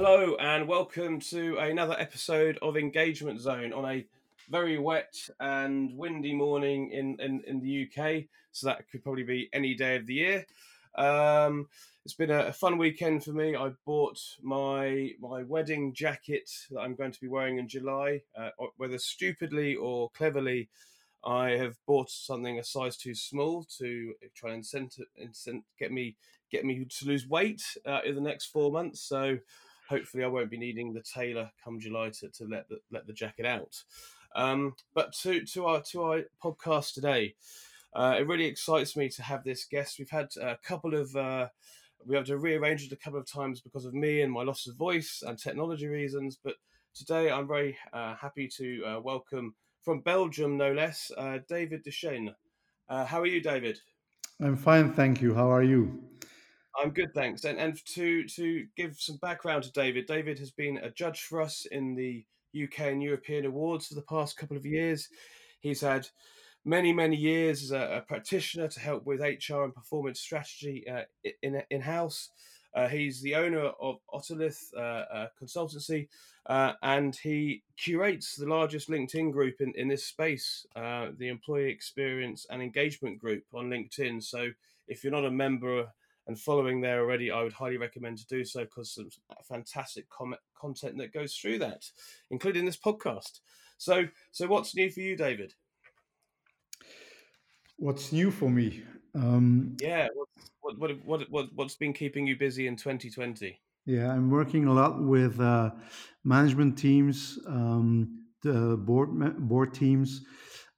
Hello and welcome to another episode of Engagement Zone on a very wet and windy morning in, in, in the UK. So that could probably be any day of the year. Um, it's been a, fun weekend for me. I bought my my wedding jacket that I'm going to be wearing in July. Uh, whether stupidly or cleverly, I have bought something a size too small to try and incent, incent get me get me to lose weight uh, in the next four months. So hopefully, I won't be needing the tailor come July to, to let the let the jacket out. Um, but to to our to our podcast today, uh, it really excites me to have this guest. We've had a couple of uh, we have to rearrange it a couple of times because of me and my loss of voice and technology reasons. But today, I'm very uh, happy to uh, welcome from Belgium, no less, uh, David Ducheyne. Uh, how are you, David? I'm fine, thank you. How are you? I'm good, thanks. And and to to give some background to David, David has been a judge for us in the UK and European awards for the past couple of years. He's had many many years as a, a practitioner to help with HR and performance strategy uh, in in house. Uh, he's the owner of Otolith uh, consultancy, uh, and he curates the largest LinkedIn group in, in this space, uh, the Employee Experience and Engagement Group on LinkedIn. So if you're not a member and following there already, I would highly recommend to do so because some fantastic com- content that goes through that, including this podcast. So, so what's new for you, David? What's new for me? Um, yeah, what, what, what, what, what's been keeping you busy in 2020? Yeah, I'm working a lot with uh, management teams, um, the board board teams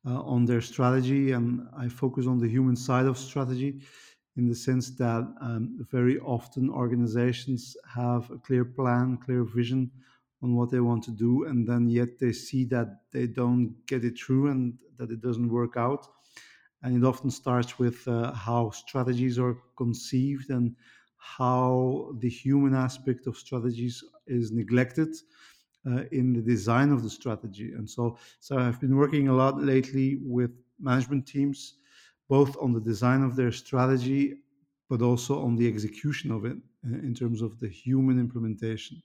uh, on their strategy, and I focus on the human side of strategy in the sense that um, very often organizations have a clear plan, clear vision on what they want to do, and then yet they see that they don't get it through and that it doesn't work out. And it often starts with uh, how strategies are conceived and how the human aspect of strategies is neglected uh, in the design of the strategy. And so, so I've been working a lot lately with management teams both on the design of their strategy, but also on the execution of it uh, in terms of the human implementation.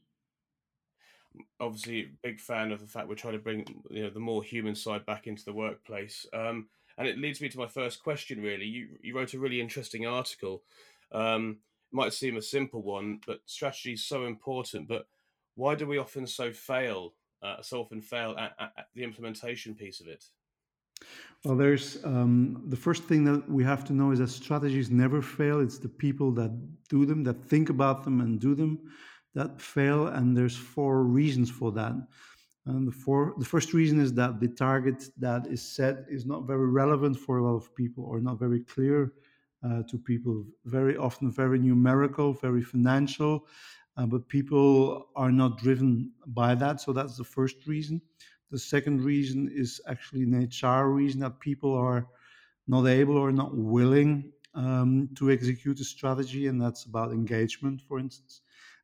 Obviously, big fan of the fact we're trying to bring you know the more human side back into the workplace. Um, and it leads me to my first question. Really, you you wrote a really interesting article. Um, might seem a simple one, but strategy is so important. But why do we often so fail? Uh, so often fail at, at, at the implementation piece of it. Well, there's um, the first thing that we have to know is that strategies never fail. It's the people that do them, that think about them and do them, that fail. And there's four reasons for that. And the four, the first reason is that the target that is set is not very relevant for a lot of people, or not very clear uh, to people. Very often, very numerical, very financial, uh, but people are not driven by that. So that's the first reason. The second reason is actually an HR reason that people are not able or not willing um, to execute a strategy, and that's about engagement, for instance.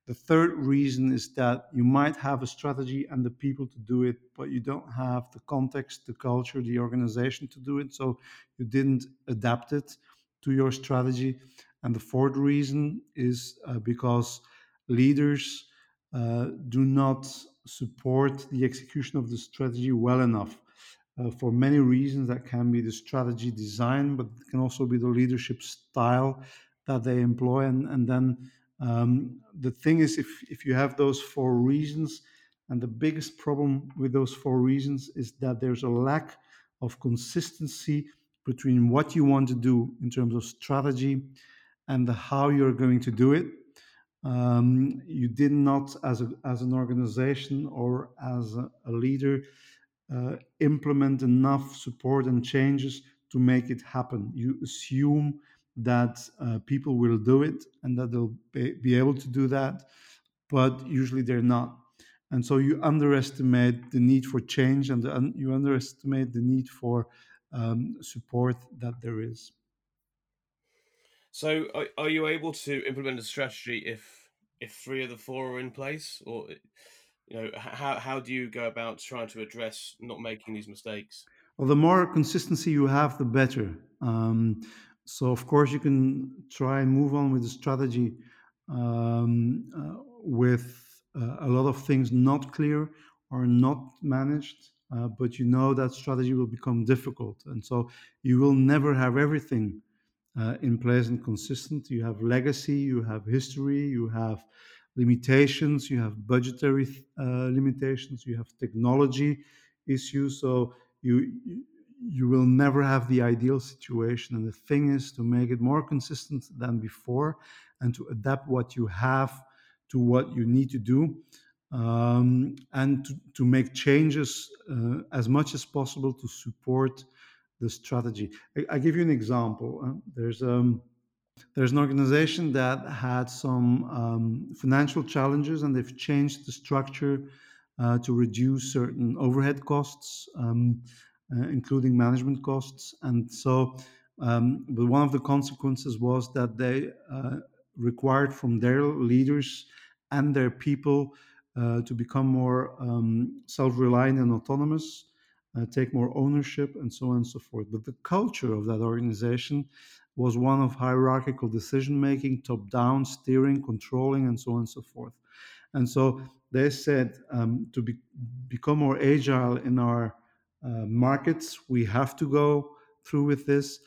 The third reason is that you might have a strategy and the people to do it, but you don't have the context, the culture, the organization to do it. So you didn't adapt it to your strategy. And the fourth reason is uh, because leaders uh, do not support the execution of the strategy well enough. Uh, for many reasons, that can be the strategy design, but it can also be the leadership style that they employ. And, and then um, the thing is, if, if you have those four reasons, and the biggest problem with those four reasons is that there's a lack of consistency between what you want to do in terms of strategy and the how you're going to do it um, you did not, as, a, as an organization or as a, a leader, uh, implement enough support and changes to make it happen. You assume that uh, people will do it and that they'll be, able to do that, but usually they're not. And so you underestimate the need for change and you underestimate the need for um, support that there is. So, are, are you able to implement a strategy if if three of the four are in place, or you know, how how do you go about trying to address not making these mistakes? Well, the more consistency you have, the better. Um, so, of course, you can try and move on with the strategy um, uh, with uh, a lot of things not clear or not managed, uh, but you know that strategy will become difficult. And so you will never have everything uh, in place and consistent. You have legacy, you have history, you have limitations, you have budgetary uh, limitations, you have technology issues. So you you will never have the ideal situation. And the thing is to make it more consistent than before and to adapt what you have to what you need to do um, and to, to, make changes uh, as much as possible to support the strategy. I, I give you an example. Uh, there's um, there's an organization that had some um, financial challenges and they've changed the structure uh, to reduce certain overhead costs, um, uh, including management costs. And so, um, but one of the consequences was that they uh, required from their leaders and their people uh, to become more um, self reliant and autonomous. Uh, take more ownership and so on and so forth. But the culture of that organization was one of hierarchical decision making, top down, steering, controlling, and so on and so forth. And so they said um, to be, become more agile in our uh, markets, we have to go through with this.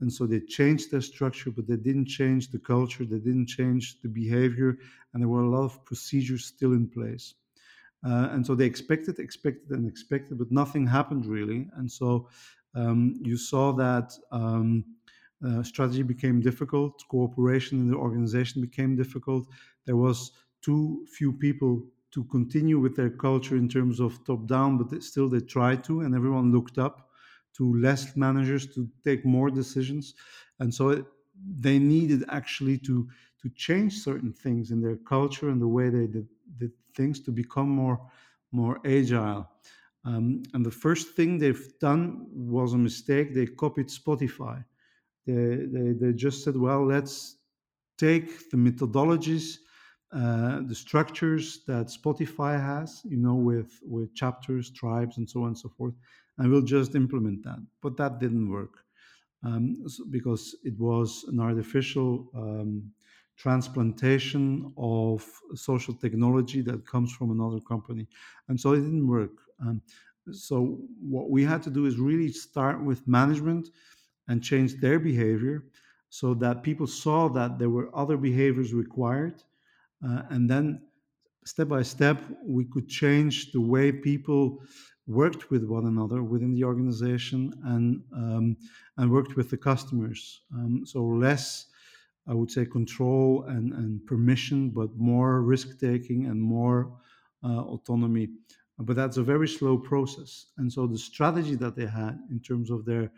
And so they changed their structure, but they didn't change the culture, they didn't change the behavior, and there were a lot of procedures still in place. Uh, and so they expected, expected, and expected, but nothing happened really. And so um, you saw that um, uh, strategy became difficult, cooperation in the organization became difficult. There was too few people to continue with their culture in terms of top down, but they, still they tried to, and everyone looked up to less managers to take more decisions, and so it, they needed actually to to change certain things in their culture and the way they did, did things to become more more agile. Um, and the first thing they've done was a mistake. They copied Spotify. They, they, they just said, well, let's take the methodologies, uh, the structures that Spotify has, you know, with, with chapters, tribes, and so on and so forth, and we'll just implement that. But that didn't work um, so, because it was an artificial um, transplantation of social technology that comes from another company. And so it didn't work. Um, so what we had to do is really start with management and change their behavior so that people saw that there were other behaviors required. Uh, and then step by step, we could change the way people worked with one another within the organization and, um, and worked with the customers. Um, so less, I would say, control and, and permission, but more risk taking and more uh, autonomy. But that's a very slow process. And so the strategy that they had in terms of their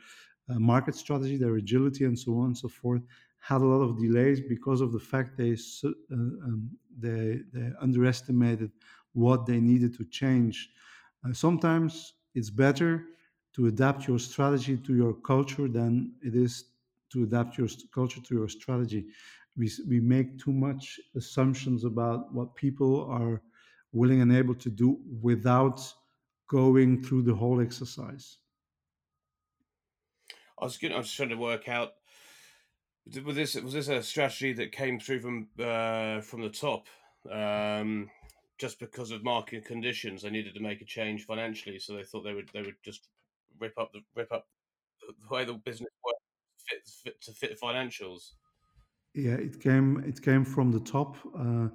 uh, market strategy, their agility, and so on and so forth, had a lot of delays because of the fact they uh, um, they, they underestimated what they needed to change. Uh, sometimes it's better to adapt your strategy to your culture than it is to adapt your culture to your strategy. We, we make too much assumptions about what people are willing and able to do without going through the whole exercise. I was good. I was trying to work out. Was this was this a strategy that came through from uh, from the top? Um, just because of market conditions, they needed to make a change financially, so they thought they would they would just rip up the rip up the way the business worked fit, fit to fit financials. Yeah, it came it came from the top, uh,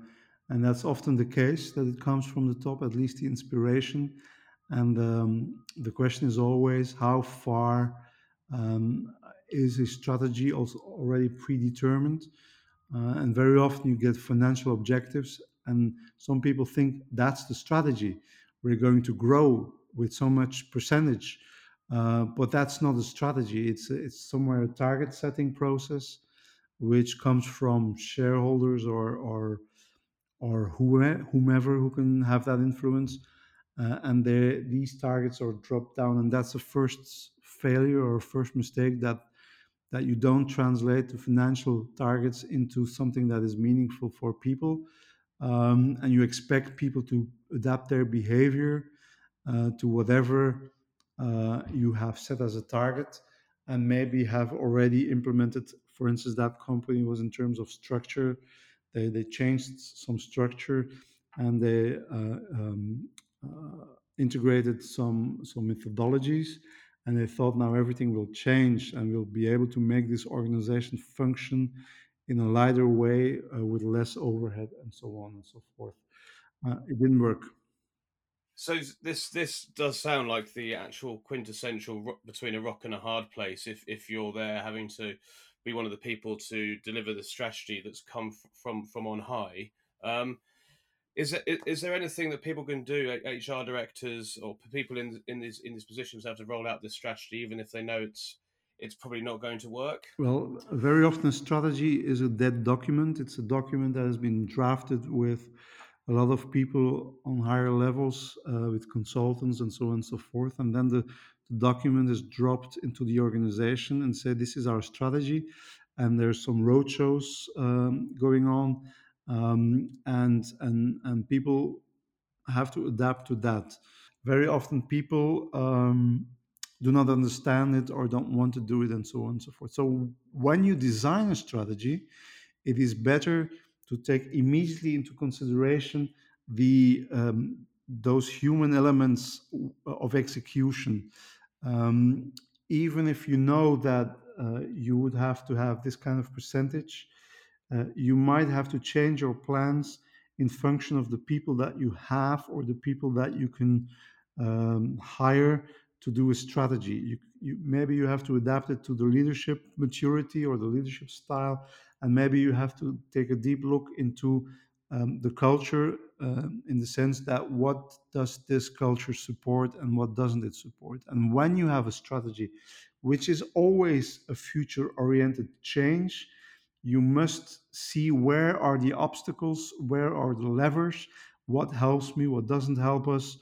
and that's often the case that it comes from the top. At least the inspiration, and um, the question is always how far um, is a strategy also already predetermined? Uh, and very often you get financial objectives, and some people think that's the strategy. We're going to grow with so much percentage, uh, but that's not a strategy. It's it's somewhere a target setting process, which comes from shareholders or or or whomever who can have that influence, uh, and these targets are dropped down, and that's the first failure or first mistake that that you don't translate the financial targets into something that is meaningful for people um, and you expect people to adapt their behavior uh, to whatever you have set as a target and maybe have already implemented for instance that company was in terms of structure. They, they changed some structure and they uh, um, uh, integrated some some methodologies and they thought now everything will change and we'll be able to make this organization function in a lighter way uh, with less overhead and so on and so forth. Uh, it didn't work so this this does sound like the actual quintessential between a rock and a hard place if if you're there having to be one of the people to deliver the strategy that's come from from on high um, is there, is there anything that people can do, HR directors or people in in these in these positions, have to roll out this strategy, even if they know it's it's probably not going to work? Well, very often strategy is a dead document. It's a document that has been drafted with a lot of people on higher levels, uh, with consultants and so on and so forth, and then the, the document is dropped into the organization and say this is our strategy, and there's some roadshows um, going on um, and and and people have to adapt to that. Very often, people um, do not understand it or don't want to do it, and so on and so forth. So, when you design a strategy, it is better to take immediately into consideration the um, those human elements of execution. Um, even if you know that uh, you would have to have this kind of percentage, uh, you might have to change your plans in function of the people that you have or the people that you can um, hire to do a strategy. You, you, maybe you have to adapt it to the leadership maturity or the leadership style, and maybe you have to take a deep look into um, the culture uh, in the sense that what does this culture support and what doesn't it support. And when you have a strategy, which is always a future-oriented change, you must see where are the obstacles, where are the levers, what helps me, what doesn't help us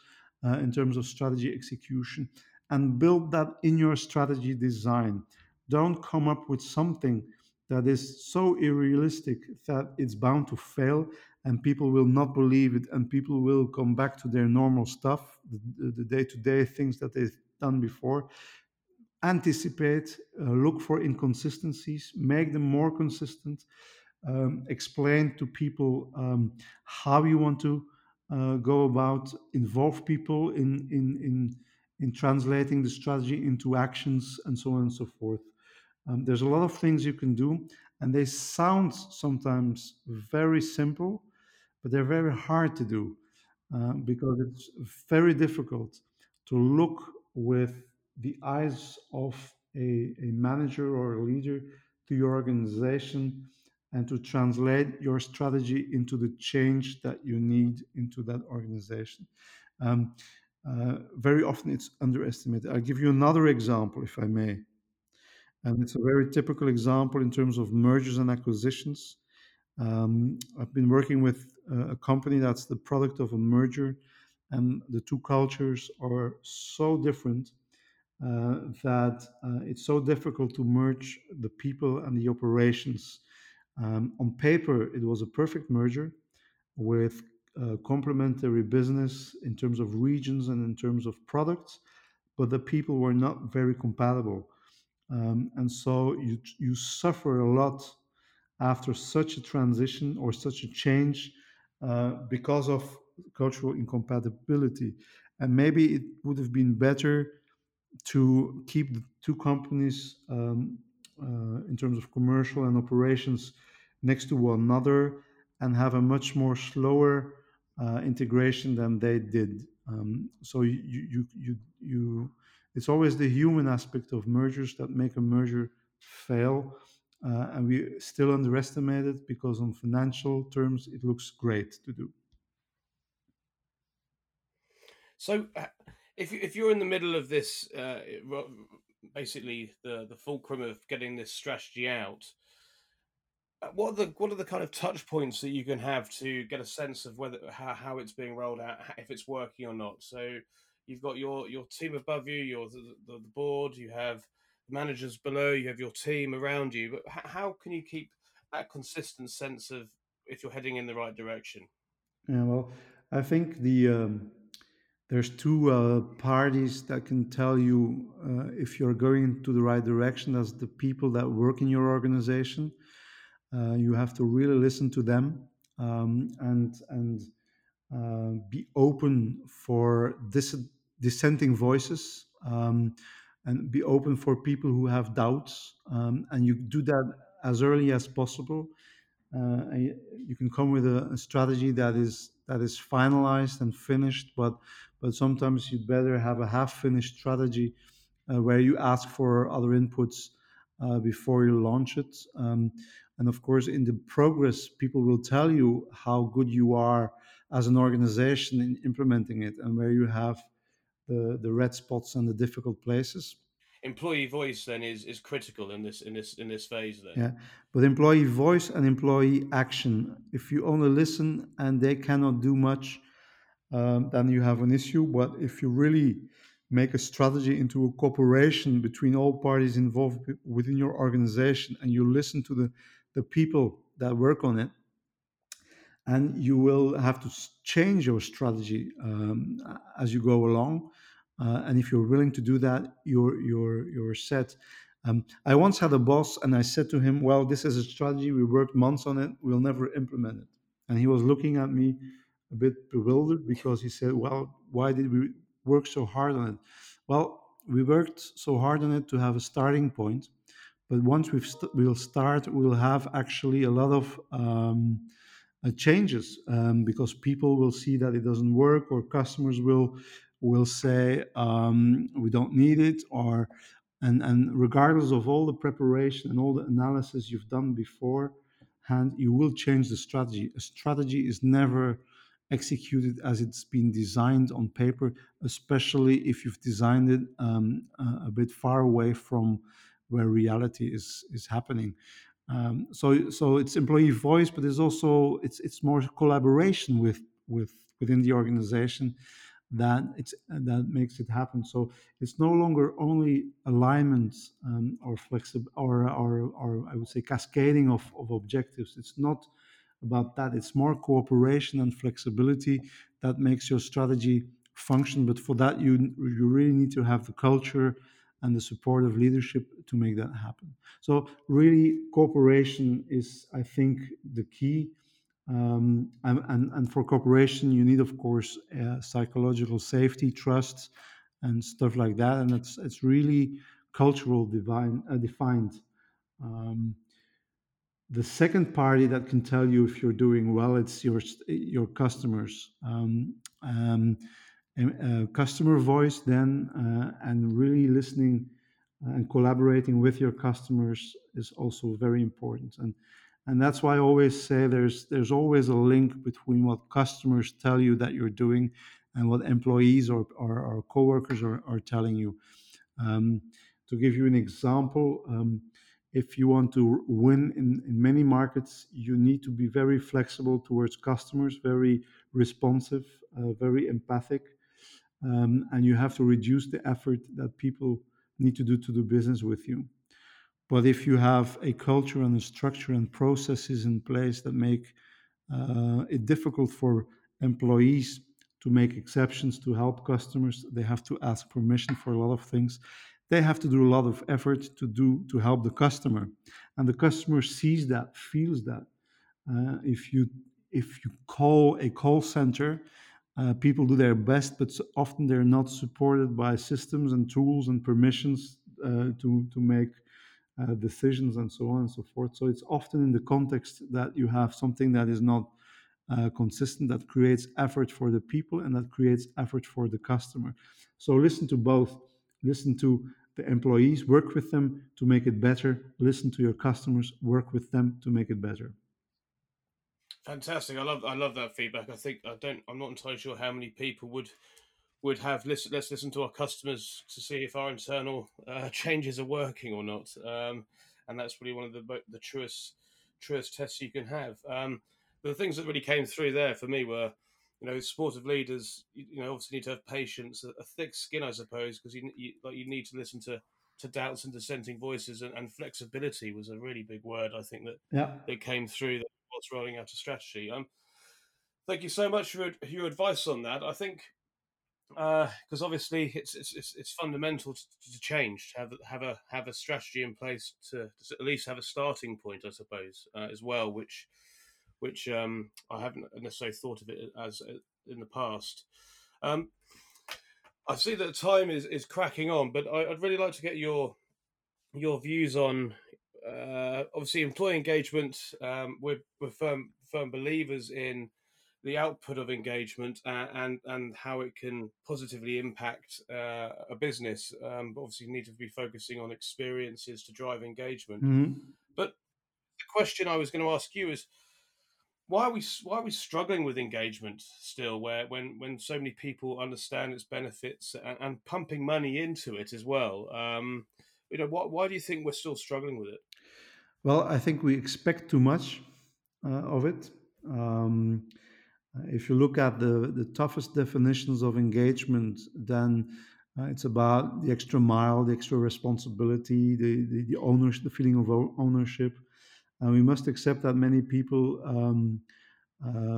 uh, in terms of strategy execution, and build that in your strategy design. Don't come up with something that is so unrealistic that it's bound to fail and people will not believe it and people will come back to their normal stuff, the day to day things that they've done before anticipate, uh, look for inconsistencies, make them more consistent, um, explain to people um, how you want to uh, go about, involve people in, in, in, in translating the strategy into actions, and so on and so forth. Um, there's a lot of things you can do, and they sound sometimes very simple, but they're very hard to do uh, because it's very difficult to look with the eyes of a, a manager or a leader to your organization and to translate your strategy into the change that you need into that organization. Um, uh, very often it's underestimated. I'll give you another example, if I may. And it's a very typical example in terms of mergers and acquisitions. Um, I've been working with a company that's the product of a merger, and the two cultures are so different uh, that uh, it's so difficult to merge the people and the operations. Um, on paper, it was a perfect merger with uh, complementary business in terms of regions and in terms of products, but the people were not very compatible. Um, and so you, you suffer a lot after such a transition or such a change uh, because of cultural incompatibility. And maybe it would have been better to keep the two companies um, uh, in terms of commercial and operations next to one another and have a much more slower uh, integration than they did. Um, so you, you, you, you, it's always the human aspect of mergers that make a merger fail. Uh, and we still underestimate it because on financial terms, it looks great to do. So, uh, if if you're in the middle of this, uh, basically the the fulcrum of getting this strategy out, uh, what are the what are the kind of touch points that you can have to get a sense of whether how, how it's being rolled out, if it's working or not? So you've got your your team above you, your the, the, the board, you have the managers below, you have your team around you. But how can you keep that consistent sense of if you're heading in the right direction? Yeah, well, I think the um, there's two uh, parties that can tell you uh, if you're going to the right direction. That's the people that work in your organization. Uh, you have to really listen to them, um, and and uh, be open for dis- dissenting voices, um, and be open for people who have doubts. Um, and you do that as early as possible. Uh, you can come with a, a, strategy that is that is finalized and finished, but but sometimes you'd better have a half-finished strategy uh, where you ask for other inputs uh, before you launch it. Um, and of course, in the progress, people will tell you how good you are as an organization in implementing it and where you have the, the red spots and the difficult places. Employee voice then is, is critical in this in this in this phase then. Yeah, but employee voice and employee action. If you only listen and they cannot do much, um, then you have an issue. But if you really make a strategy into a cooperation between all parties involved within your organization and you listen to the, the people that work on it, and you will have to change your strategy um, as you go along. Uh, and if you're willing to do that, you're you're you're set. Um, I once had a boss, and I said to him, "Well, this is a strategy. We worked months on it. We'll never implement it." And he was looking at me a bit bewildered because he said, "Well, why did we work so hard on it?" Well, we worked so hard on it to have a starting point, but once we've st- we'll start, we'll have actually a lot of um, changes um, because people will see that it doesn't work or customers will will say um, we don't need it or and and regardless of all the preparation and all the analysis you've done before hand you will change the strategy. A strategy is never executed as it's been designed on paper especially if you've designed it um, a bit far away from where reality is is happening um, so so it's employee voice, but there's also it's it's more collaboration with with within the organization that it's that makes it happen. So it's no longer only alignment um, or flexible or, or or I would say cascading of, of objectives. It's not about that. It's more cooperation and flexibility that makes your strategy function. But for that, you you really need to have the culture and the support of leadership to make that happen. So, really, cooperation is, I think, the key. Um, and, and, and, for cooperation, you need, of course, uh, psychological safety, trust, and stuff like that. And it's it's really cultural divine, uh, defined. Um, the second party that can tell you if you're doing well, it's your your customers. Um, um uh, customer voice then uh, and really listening uh, and collaborating with your customers is also very important and and that's why I always say there's there's always a link between what customers tell you that you're doing and what employees or, or, or coworkers are, are telling you. Um, to give you an example, um, if you want to win in, in many markets, you need to be very flexible towards customers, very responsive, uh, very empathic, um, and you have to reduce the effort that people need to do to do business with you. But if you have a culture and a structure and processes in place that make uh, it difficult for employees to make exceptions to help customers, they have to ask permission for a lot of things. They have to do a lot of effort to do to help the customer, and the customer sees that, feels that. Uh, if you if you call a call center uh, people do their best, but often they're not supported by systems and tools and permissions uh, to to make uh, decisions and so on and so forth. So it's often in the context that you have something that is not uh, consistent, that creates effort for the people and that creates effort for the customer. So listen to both. Listen to the employees, work with them to make it better. Listen to your customers, work with them to make it better. Fantastic. I love I love that feedback. I think I don't I'm not entirely sure how many people would would have listen let's listen to our customers to see if our internal uh, changes are working or not. Um, and that's really one of the the truest truest tests you can have. Um, but the things that really came through there for me were you know, supportive leaders, you, you know, obviously need to have patience, a, a thick skin, I suppose, because you, you, like you need to listen to to doubts and dissenting voices, and, and, flexibility was a really big word. I think that yeah. that came through what's rolling out a strategy. Um, thank you so much for your advice on that. I think because uh, obviously it's, it's it's fundamental to, to, change to have have a have a strategy in place to, to at least have a starting point, I suppose, uh, as well, which which um, I haven't necessarily thought of it as in the past. Um, I see that time is, is cracking on, but I, would really like to get your your views on uh, obviously employee engagement. Um, we're, we're firm firm believers in the output of engagement and and, and how it can positively impact uh, a business. Um, obviously, you need to be focusing on experiences to drive engagement. Mm-hmm. But the question I was going to ask you is why are we why are we struggling with engagement still where when when so many people understand its benefits and, and pumping money into it as well um, you know what, why do you think we're still struggling with it well i think we expect too much uh, of it um, if you look at the, the toughest definitions of engagement, then uh, it's about the extra mile, the extra responsibility, the, the, the owners, the feeling of ownership. And we must accept that many people um,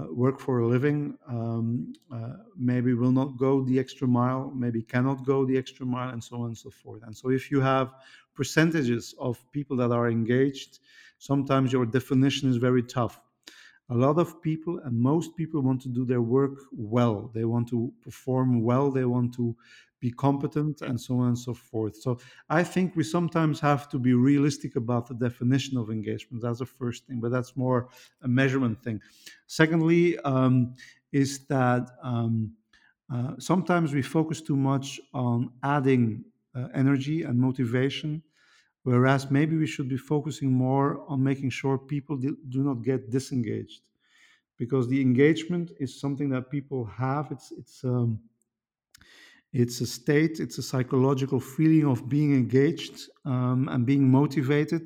work for a living, um, uh, maybe will not go the extra mile, maybe cannot go the extra mile, and so on and so forth. And so, if you have percentages of people that are engaged, sometimes your definition is very tough a lot of people and most people want to do their work well. They want to perform well. They want to be competent and so on and so forth. So i think we sometimes have to be realistic about the definition of engagement. That's the first thing but that's more a measurement thing. Secondly um, is that um, uh, sometimes we focus too much on adding uh, energy and motivation Whereas maybe we should be focusing more on making sure people do not get disengaged, because the engagement is something that people have. It's it's um, it's a state, it's a psychological feeling of being engaged um, and being motivated.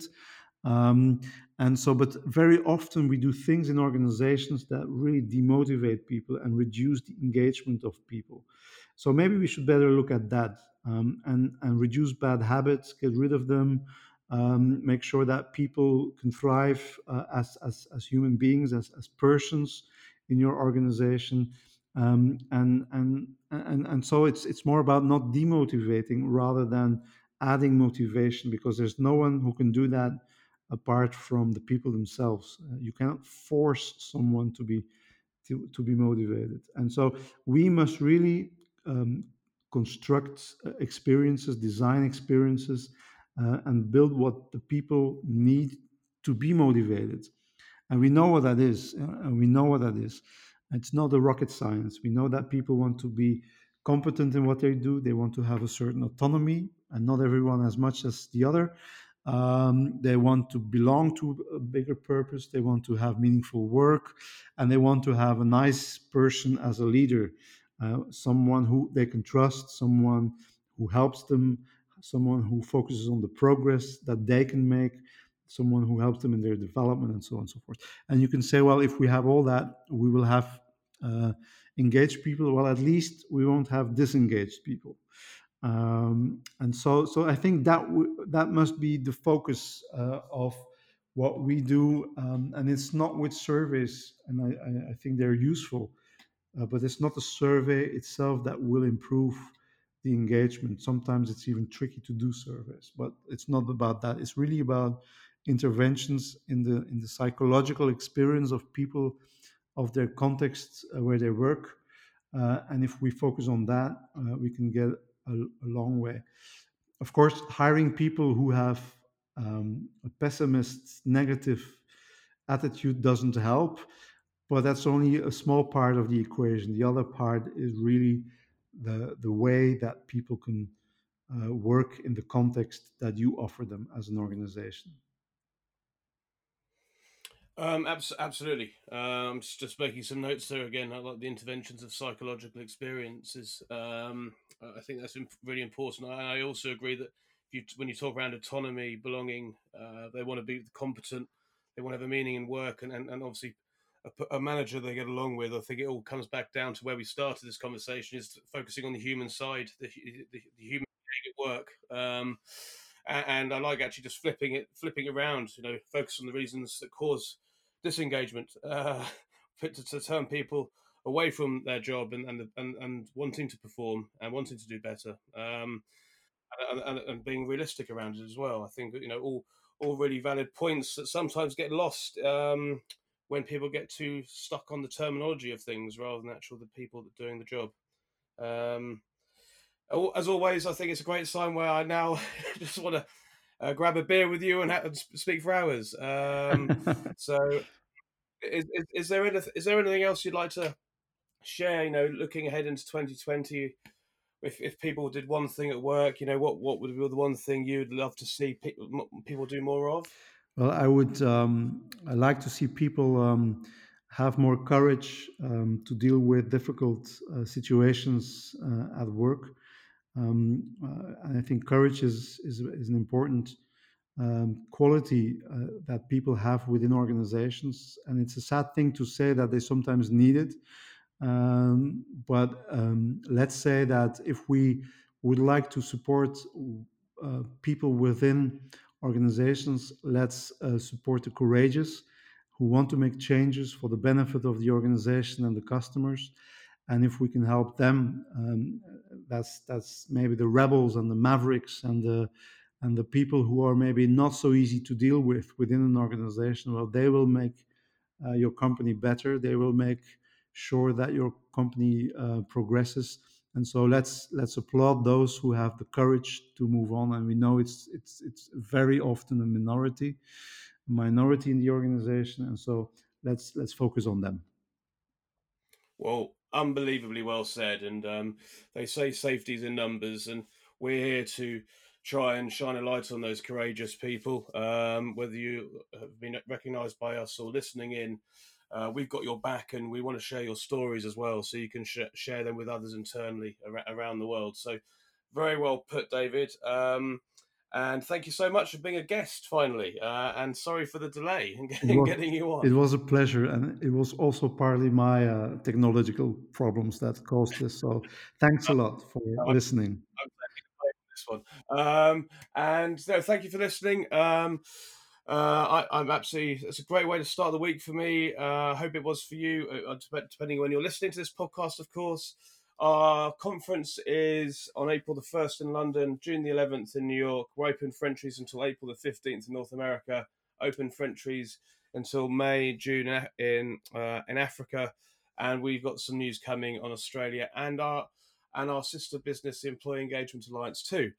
Um, and so, but very often we do things in organizations that really demotivate people and reduce the engagement of people. So maybe we should better look at that um, and, and reduce bad habits, get rid of them, um, make sure that people can thrive uh, as, as, as human beings, as, as persons in your organization. Um, and, and, and, and so it's, it's more about not demotivating rather than adding motivation because there's no one who can do that apart from the people themselves. Uh, you cannot force someone to be to, to be motivated. And so we must really um, construct uh, experiences, design experiences, uh, and build what the people need to be motivated. And we know what that is. Uh, and we know what that is. It's not a rocket science. We know that people want to be competent in what they do. They want to have a certain autonomy, and not everyone as much as the other. Um, they want to belong to a bigger purpose. They want to have meaningful work, and they want to have a nice person as a leader uh, someone who they can trust, someone who helps them, someone who focuses on the progress that they can make, someone who helps them in their development, and so on and so forth. And you can say, well, if we have all that, we will have uh, engaged people. Well, at least we won't have disengaged people. Um, and so, so I think that w- that must be the focus uh, of what we do. Um, and it's not with surveys, and I, I, I think they're useful uh, but it's not the survey itself that will improve the engagement. Sometimes it's even tricky to do surveys, but it's not about that. It's really about interventions in the in the psychological experience of people, of their context uh, where they work, uh, and if we focus on that, uh, we can get a, a, long way. Of course, hiring people who have um, a pessimist, negative attitude doesn't help but that's only a small part of the equation. The other part is really the the way that people can uh, work in the context that you offer them as an organization. Um, abs- absolutely. Um, just, just making some notes there again. I like the interventions of psychological experiences. Um, I think that's really important. I, also agree that you, when you talk around autonomy, belonging, uh, they want to be competent, they want to have a meaning in work, and, and, and obviously a, a, manager they get along with. I think it all comes back down to where we started this conversation: is focusing on the human side, the, the, the human at work. Um, and, and, I like actually just flipping it, flipping it around. You know, focus on the reasons that cause disengagement, uh, to, to turn people away from their job and and, and, and wanting to perform and wanting to do better. Um, and, and, and, being realistic around it as well. I think you know all all really valid points that sometimes get lost um, when people get too stuck on the terminology of things rather than actual the people that are doing the job. Um, as always, I think it's a great sign where I now just want to uh, grab a beer with you and, and speak for hours. Um, so, is, is, is, there anything, is there anything else you'd like to share? You know, looking ahead into 2020, if, if people did one thing at work, you know, what what would be the one thing you'd love to see people people do more of? Well, I would um, I like to see people um, have more courage um, to deal with difficult uh, situations uh, at work. Um, uh, and I think courage is is, is an important um, quality uh, that people have within organizations, and it's a sad thing to say that they sometimes need it. Um, but let's say that if we would like to support uh, people within organizations, let's uh, support the courageous who want to make changes for the benefit of the organization and the customers and if we can help them, um, that's that's maybe the rebels and the mavericks and the and the people who are maybe not so easy to deal with within an organization. Well, they will make uh, your company better. They will make sure that your company uh, progresses. And so let's let's applaud those who have the courage to move on. And we know it's it's it's very often a minority, minority in the organization. And so let's let's focus on them. Well, unbelievably well said. And um, they say safety's in numbers, and we're here to try and shine a light on those courageous people. Um, whether you have been recognised by us or listening in, uh, we've got your back, and we want to share your stories as well, so you can sh- share them with others internally ar- around the world. So, very well put, David. Um, and thank you so much for being a guest finally. Uh, and sorry for the delay in getting, was, getting, you on. It was a pleasure. And it was also partly my uh, technological problems that caused this. So thanks a lot for listening. this one. Um, and no, thank you for listening. Um, uh, I, am absolutely. It's a great way to start the week for me. Uh, I hope it was for you, uh, uh, depending on when you're listening to this podcast, of course. Our conference is on April the 1st in London, June the 11th in New York. We're open for entries until April the 15th in North America, open for entries until May, June in uh, in Africa, and we've got some news coming on Australia and our and our sister business, the Employee Engagement Alliance, too.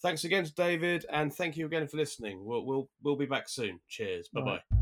Thanks again to David, and thank you again for listening. We'll we'll, we'll be back soon. Cheers. Bye bye.